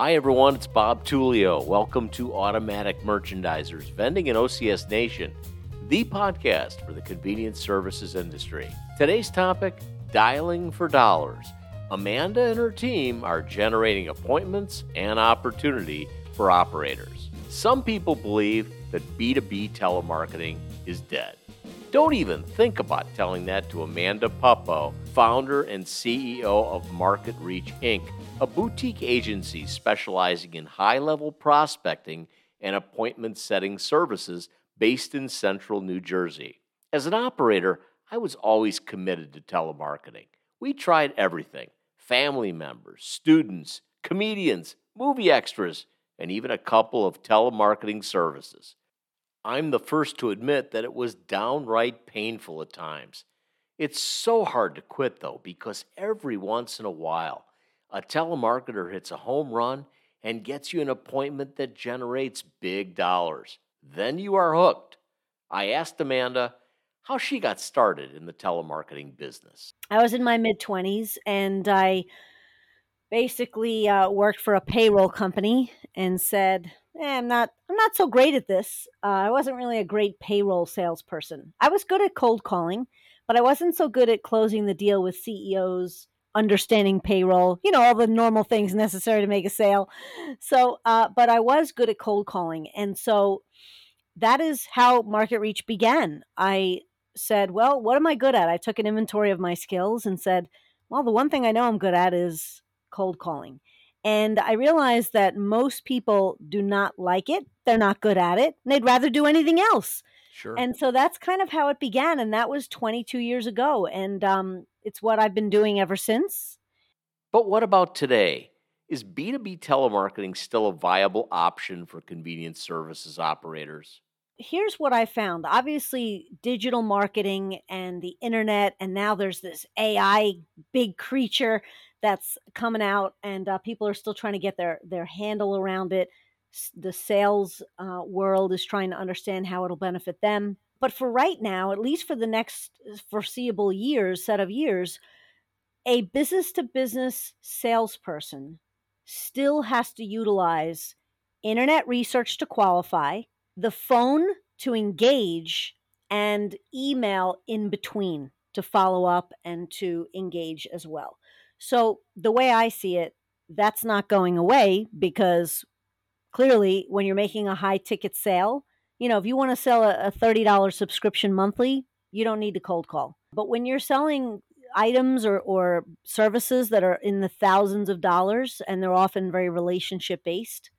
Hi, everyone. It's Bob Tullio. Welcome to Automatic Merchandiser's, Vending & OCS Nation, the podcast for the convenience services industry. Today's topic dialing for dollars. Amanda and her team are generating appointments and opportunity for operators. Some people believe that B2B telemarketing is dead. Don't even think about telling that to Amanda Puppo, founder and CEO of MarketReach Inc., a boutique agency specializing in high level prospecting and appointment setting services based in central New Jersey. As an operator, I was always committed to telemarketing. We tried everything family members, students, comedians, movie extras, and even a couple of telemarketing services. I'm the first to admit that it was downright painful at times. It's so hard to quit, though, because every once in a while, a telemarketer hits a home run and gets you an appointment that generates big dollars. Then you are hooked. I asked Amanda how she got started in the telemarketing business. I was in my mid 20s and I basically uh, worked for a payroll company and said, eh, I'm not I'm not so great at this. Uh, I wasn't really a great payroll salesperson. I was good at cold calling, but I wasn't so good at closing the deal with CEOs, understanding payroll, you know, all the normal things necessary to make a sale. So, uh, but I was good at cold calling, and so that is how MarketReach began. I said, well, what am I good at? I took an inventory of my skills and said, well, the one thing I know I'm good at is cold calling. And I realized that most people do not like it. They're not good at it. And they'd rather do anything else. Sure. And so that's kind of how it began. And that was 22 years ago. And um, it's what I've been doing ever since. But what about today? Is B2B telemarketing still a viable option for convenience services operators? Here's what I found. Obviously, digital marketing and the internet, and now there's this AI big creature that's coming out, and uh, people are still trying to get their their handle around it. The sales uh, world is trying to understand how it'll benefit them. But for right now, at least for the next uh, foreseeable years, set of years, a business to business salesperson still has to utilize internet research to qualify, the phone to engage, and email in between to follow up and to engage as well. So, the way I see it, that's not going away because clearly, when you're making a high ticket sale, you know, if you want to sell a $30 subscription monthly, you don't need to cold call. But when you're selling items or, or services that are in the thousands of dollars and they're often very relationship based,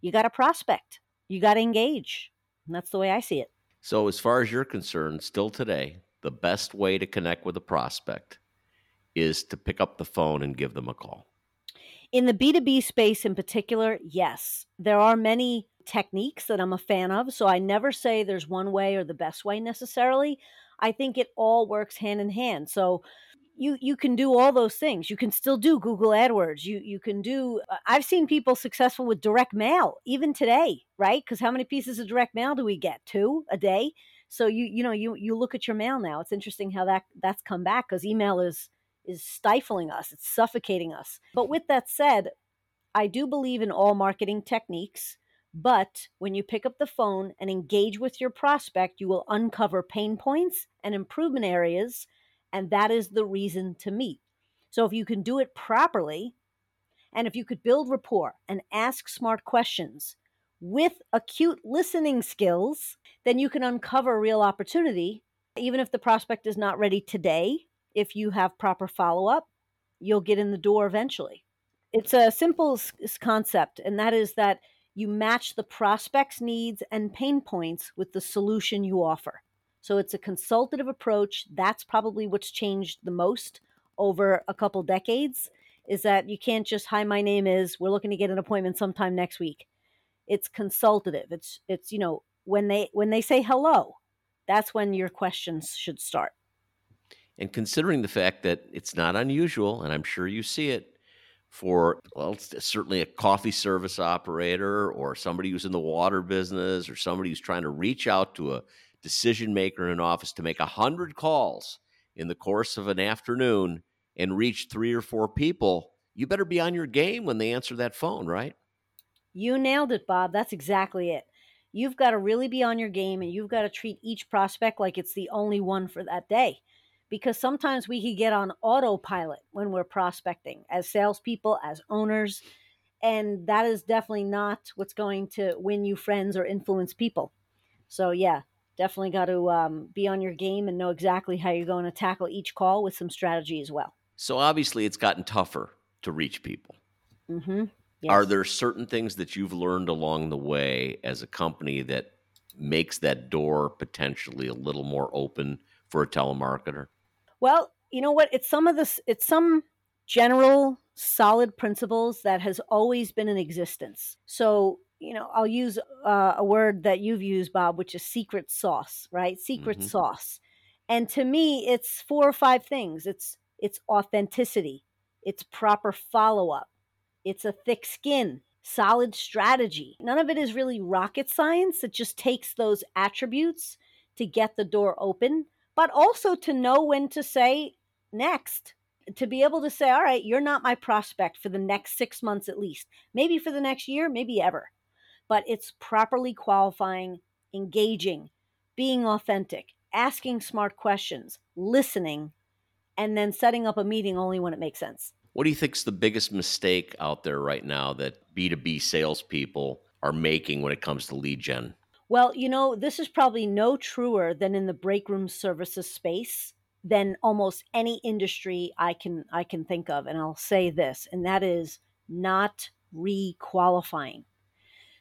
you got to prospect, you got to engage. And that's the way I see it. So, as far as you're concerned, still today, the best way to connect with a prospect is to pick up the phone and give them a call. In the B2B space in particular, yes. There are many techniques that I'm a fan of. So I never say there's one way or the best way necessarily. I think it all works hand in hand. So you you can do all those things. You can still do Google AdWords. You you can do uh, I've seen people successful with direct mail even today, right? Cuz how many pieces of direct mail do we get? Two a day. So you you know you you look at your mail now. It's interesting how that that's come back cuz email is is stifling us, it's suffocating us. But mm-hmm. with that said, I do believe in all marketing techniques. But when you pick up the phone and engage with your prospect, you will uncover pain points and improvement areas. And that is the reason to meet. So if you can do it properly, and if you could build rapport and ask smart questions with acute listening skills, then you can uncover real opportunity. Even if the prospect is not ready today, if you have proper follow up, you'll get in the door eventually. It's a simple concept, and that is that you match the prospect's needs and pain points with the solution you offer. So it's a consultative approach. That's probably what's changed the most over a couple decades is that you can't just hi my name is we're looking to get an appointment sometime next week. It's consultative. It's it's you know when they when they say hello, that's when your questions should start. And considering the fact that it's not unusual, and I'm sure you see it for, well, certainly a coffee service operator or somebody who's in the water business or somebody who's trying to reach out to a decision maker in an office to make a 100 calls in the course of an afternoon and reach three or four people, you better be on your game when they answer that phone, right? You nailed it, Bob. That's exactly it. You've got to really be on your game and you've got to treat each prospect like it's the only one for that day. Because sometimes we can get on autopilot when we're prospecting as salespeople, as owners. And that is definitely not what's going to win you friends or influence people. So, yeah, definitely got to um, be on your game and know exactly how you're going to tackle each call with some strategy as well. So, obviously, it's gotten tougher to reach people. Mm-hmm. Yes. Are there certain things that you've learned along the way as a company that makes that door potentially a little more open for a telemarketer? Well, you know what? It's some of this. It's some general solid principles that has always been in existence. So you know, I'll use uh, a word that you've used, Bob, which is secret sauce, right? Secret mm-hmm. sauce. And to me, it's four or five things. It's it's authenticity, it's proper follow up, it's a thick skin, solid strategy. None of it is really rocket science. It just takes those attributes to get the door open, but also to know when to say next. To be able to say, all right, you're not my prospect for the next six months at least, maybe for the next year, maybe ever but it's properly qualifying, engaging, being authentic, asking smart questions, listening, and then setting up a meeting only when it makes sense. What do you think is the biggest mistake out there right now that B2B salespeople are making when it comes to lead gen? Well, you know, this is probably no truer than in the break room services space than almost any industry I can I can think of. And I'll say this, and that is not re-qualifying.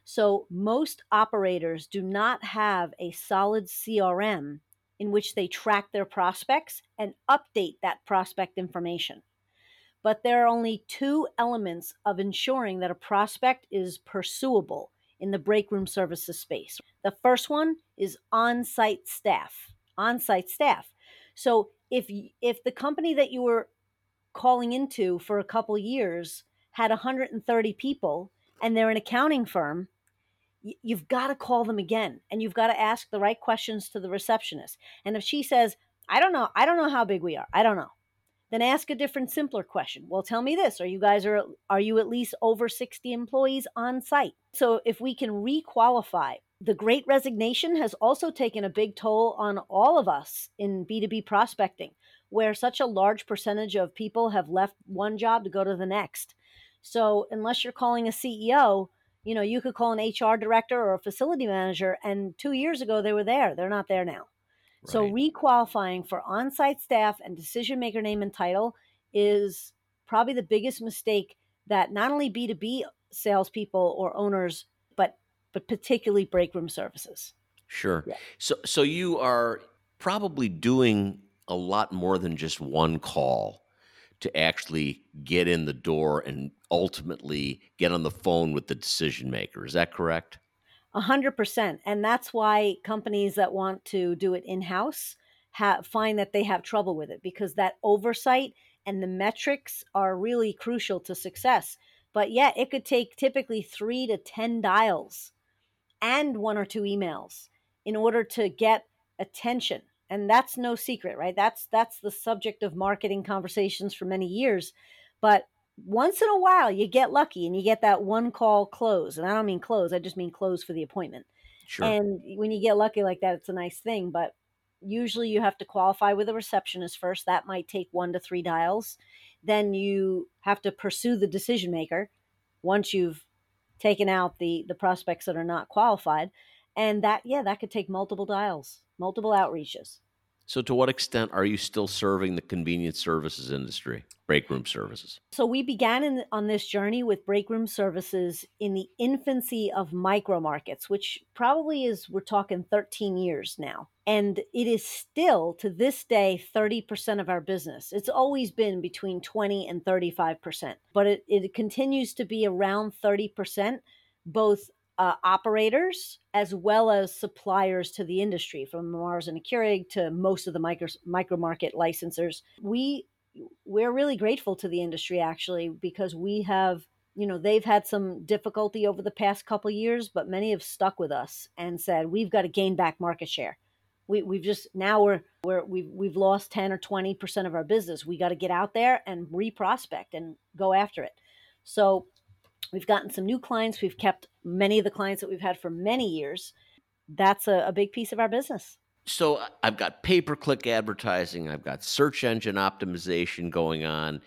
So, most operators do not have a solid CRM in which they track their prospects and update that prospect information. But there are only two elements of ensuring that a prospect is pursuable in the break room services space. The first one is on site staff. On site staff. So, if, if the company that you were calling into for a couple years had 130 people and they're an accounting firm, you've got to call them again and you've got to ask the right questions to the receptionist. And if she says, I don't know, I don't know how big we are, I don't know, then ask a different, simpler question. Well, tell me this: Are you guys are are you at least over sixty employees on site? So if we can requalify, the Great Resignation has also taken a big toll on all of us in B two B prospecting, where such a large percentage of people have left one job to go to the next. So unless you're calling a CEO, you know, you could call an HR director or a facility manager, and two years ago they were there. They're not there now. Right. So requalifying for on-site staff and decision maker name and title is probably the biggest mistake that not only B2B salespeople or owners, but but particularly break room services. Sure. Yeah. So so you are probably doing a lot more than just one call to actually get in the door and ultimately get on the phone with the decision maker. Is that correct? A hundred percent. And that's why companies that want to do it in house find that they have trouble with it because that oversight and the metrics are really crucial to success. But yeah, it could take typically three to 10 dials and one or two emails in order to get attention and that's no secret right that's that's the subject of marketing conversations for many years but once in a while you get lucky and you get that one call close and i don't mean close i just mean close for the appointment. Sure. and when you get lucky like that it's a nice thing but usually you have to qualify with a receptionist first that might take one to three dials. Then you have to pursue the decision maker once you've taken out the the prospects that are not qualified and that yeah that could take multiple dials multiple outreaches so, to what extent are you still serving the convenience services industry, break room services? So, we began in, on this journey with break room services in the infancy of micro markets, which probably is, we're talking 13 years now. And it is still to this day 30% of our business. It's always been between 20 and 35%, but it, it continues to be around 30%, both uh, operators as well as suppliers to the industry, from Mars and Keurig to most of the micro, micro market licensors. We we're really grateful to the industry actually because we have you know they've had some difficulty over the past couple years but many have stuck with us and said we've got to gain back market share. We, we've just now we're, we're we've we've lost 10 or 20 percent of our business. We got to get out there and reprospect and go after it. So we've gotten some new clients we've kept many of the clients that we've had for many years that's a, a big piece of our business so I've got pay per click advertising, I've got search engine optimization going on.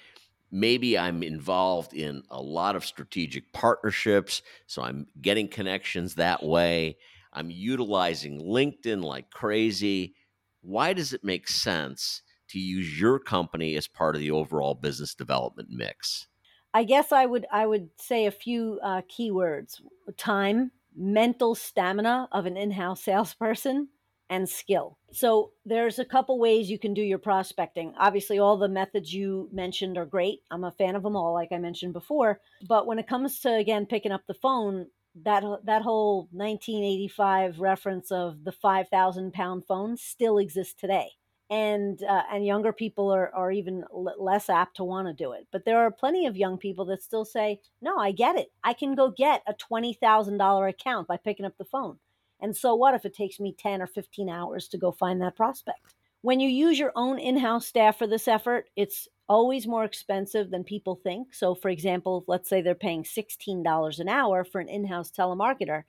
Maybe I'm involved in a lot of strategic partnerships, so I'm getting connections that way. I'm utilizing LinkedIn like crazy. Why does it make sense to use your company as part of the overall business development mix? I guess I would I would say a few uh, keywords: time, mental stamina of an in-house salesperson, and skill. So there's a couple ways you can do your prospecting. Obviously, all the methods you mentioned are great. I'm a fan of them all, like I mentioned before. But when it comes to again picking up the phone, that that whole 1985 reference of the 5,000 pound phone still exists today. And uh, and younger people are, are even l- less apt to want to do it. But there are plenty of young people that still say, "No, I get it. I can go get a twenty thousand dollar account by picking up the phone." And so what if it takes me 10 or 15 hours to go find that prospect? When you use your own in house staff for this effort, it's always more expensive than people think. So, for example, let's say they're paying $16 an hour for an in house telemarketer,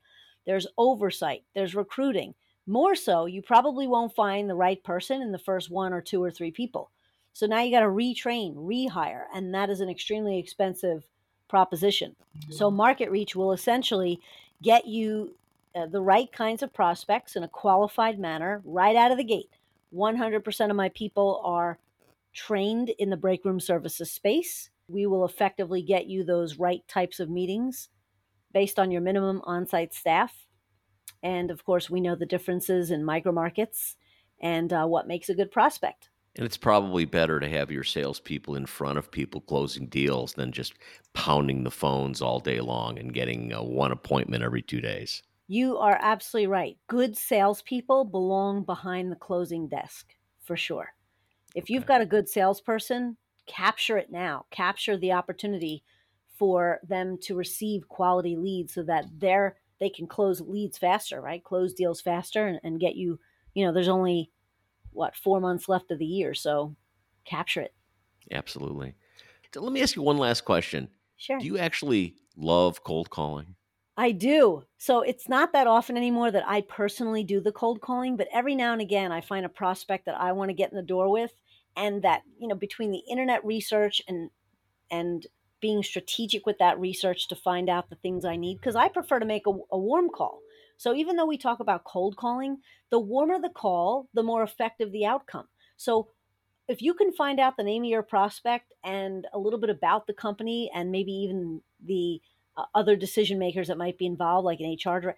there's oversight, there's recruiting. More so, you probably won't find the right person in the first one or two or three people. So now you got to retrain, rehire, and that is an extremely expensive proposition. So, MarketReach will essentially get you uh, the right kinds of prospects in a qualified manner right out of the gate. 100% of my people are trained in the break room services space. We will effectively get you those right types of meetings based on your minimum on site staff. And of course, we know the differences in micro markets and uh, what makes a good prospect. And it's probably better to have your salespeople in front of people closing deals than just pounding the phones all day long and getting uh, one appointment every two days. You are absolutely right. Good salespeople belong behind the closing desk for sure. If you've got a good salesperson, capture it now. Capture the opportunity for them to receive quality leads so that they're they can close leads faster, right? Close deals faster and, and get you, you know, there's only what, four months left of the year. So capture it. Absolutely. So let me ask you one last question. Sure. Do you actually love cold calling? I do. So it's not that often anymore that I personally do the cold calling, but every now and again I find a prospect that I want to get in the door with and that, you know, between the internet research and and being strategic with that research to find out the things I need because I prefer to make a, a warm call. So even though we talk about cold calling, the warmer the call, the more effective the outcome. So if you can find out the name of your prospect and a little bit about the company and maybe even the uh, other decision makers that might be involved, like an HR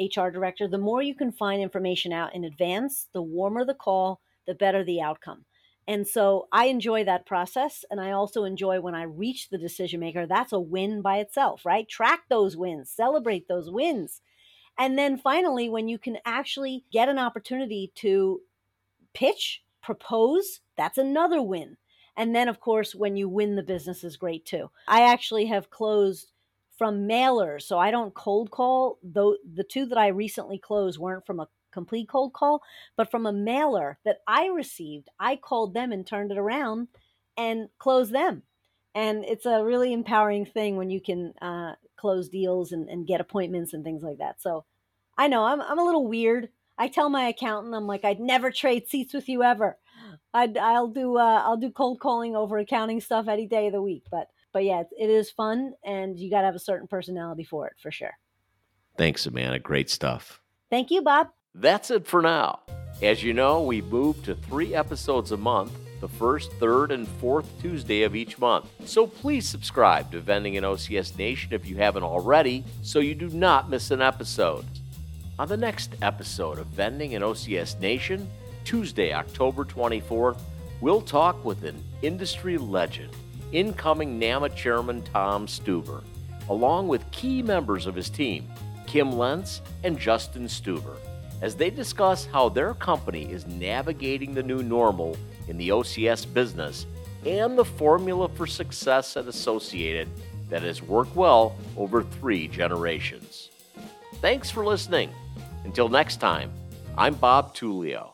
HR director, the more you can find information out in advance, the warmer the call, the better the outcome. And so I enjoy that process. And I also enjoy when I reach the decision maker. That's a win by itself, right? Track those wins, celebrate those wins. And then finally, when you can actually get an opportunity to pitch, propose, that's another win. And then, of course, when you win the business is great too. I actually have closed from mailers. So I don't cold call. Though the two that I recently closed weren't from a complete cold call, but from a mailer that I received. I called them and turned it around and closed them. And it's a really empowering thing when you can uh, close deals and, and get appointments and things like that. So I know I'm, I'm a little weird. I tell my accountant, I'm like, I'd never trade seats with you ever. I'd, I'll do uh, I'll do cold calling over accounting stuff any day of the week, but but yeah, it is fun, and you got to have a certain personality for it for sure. Thanks, Amanda. Great stuff. Thank you, Bob. That's it for now. As you know, we move to three episodes a month, the first, third, and fourth Tuesday of each month. So please subscribe to Vending & OCS Nation if you haven't already, so you do not miss an episode. On the next episode of Vending & OCS Nation, Tuesday, October 24th, we'll talk with an industry legend incoming NAMA chairman Tom Stuber, along with key members of his team, Kim Lentz and Justin Stuber, as they discuss how their company is navigating the new normal in the OCS business and the formula for success at Associated that has worked well over three generations. Thanks for listening. Until next time, I'm Bob Tullio.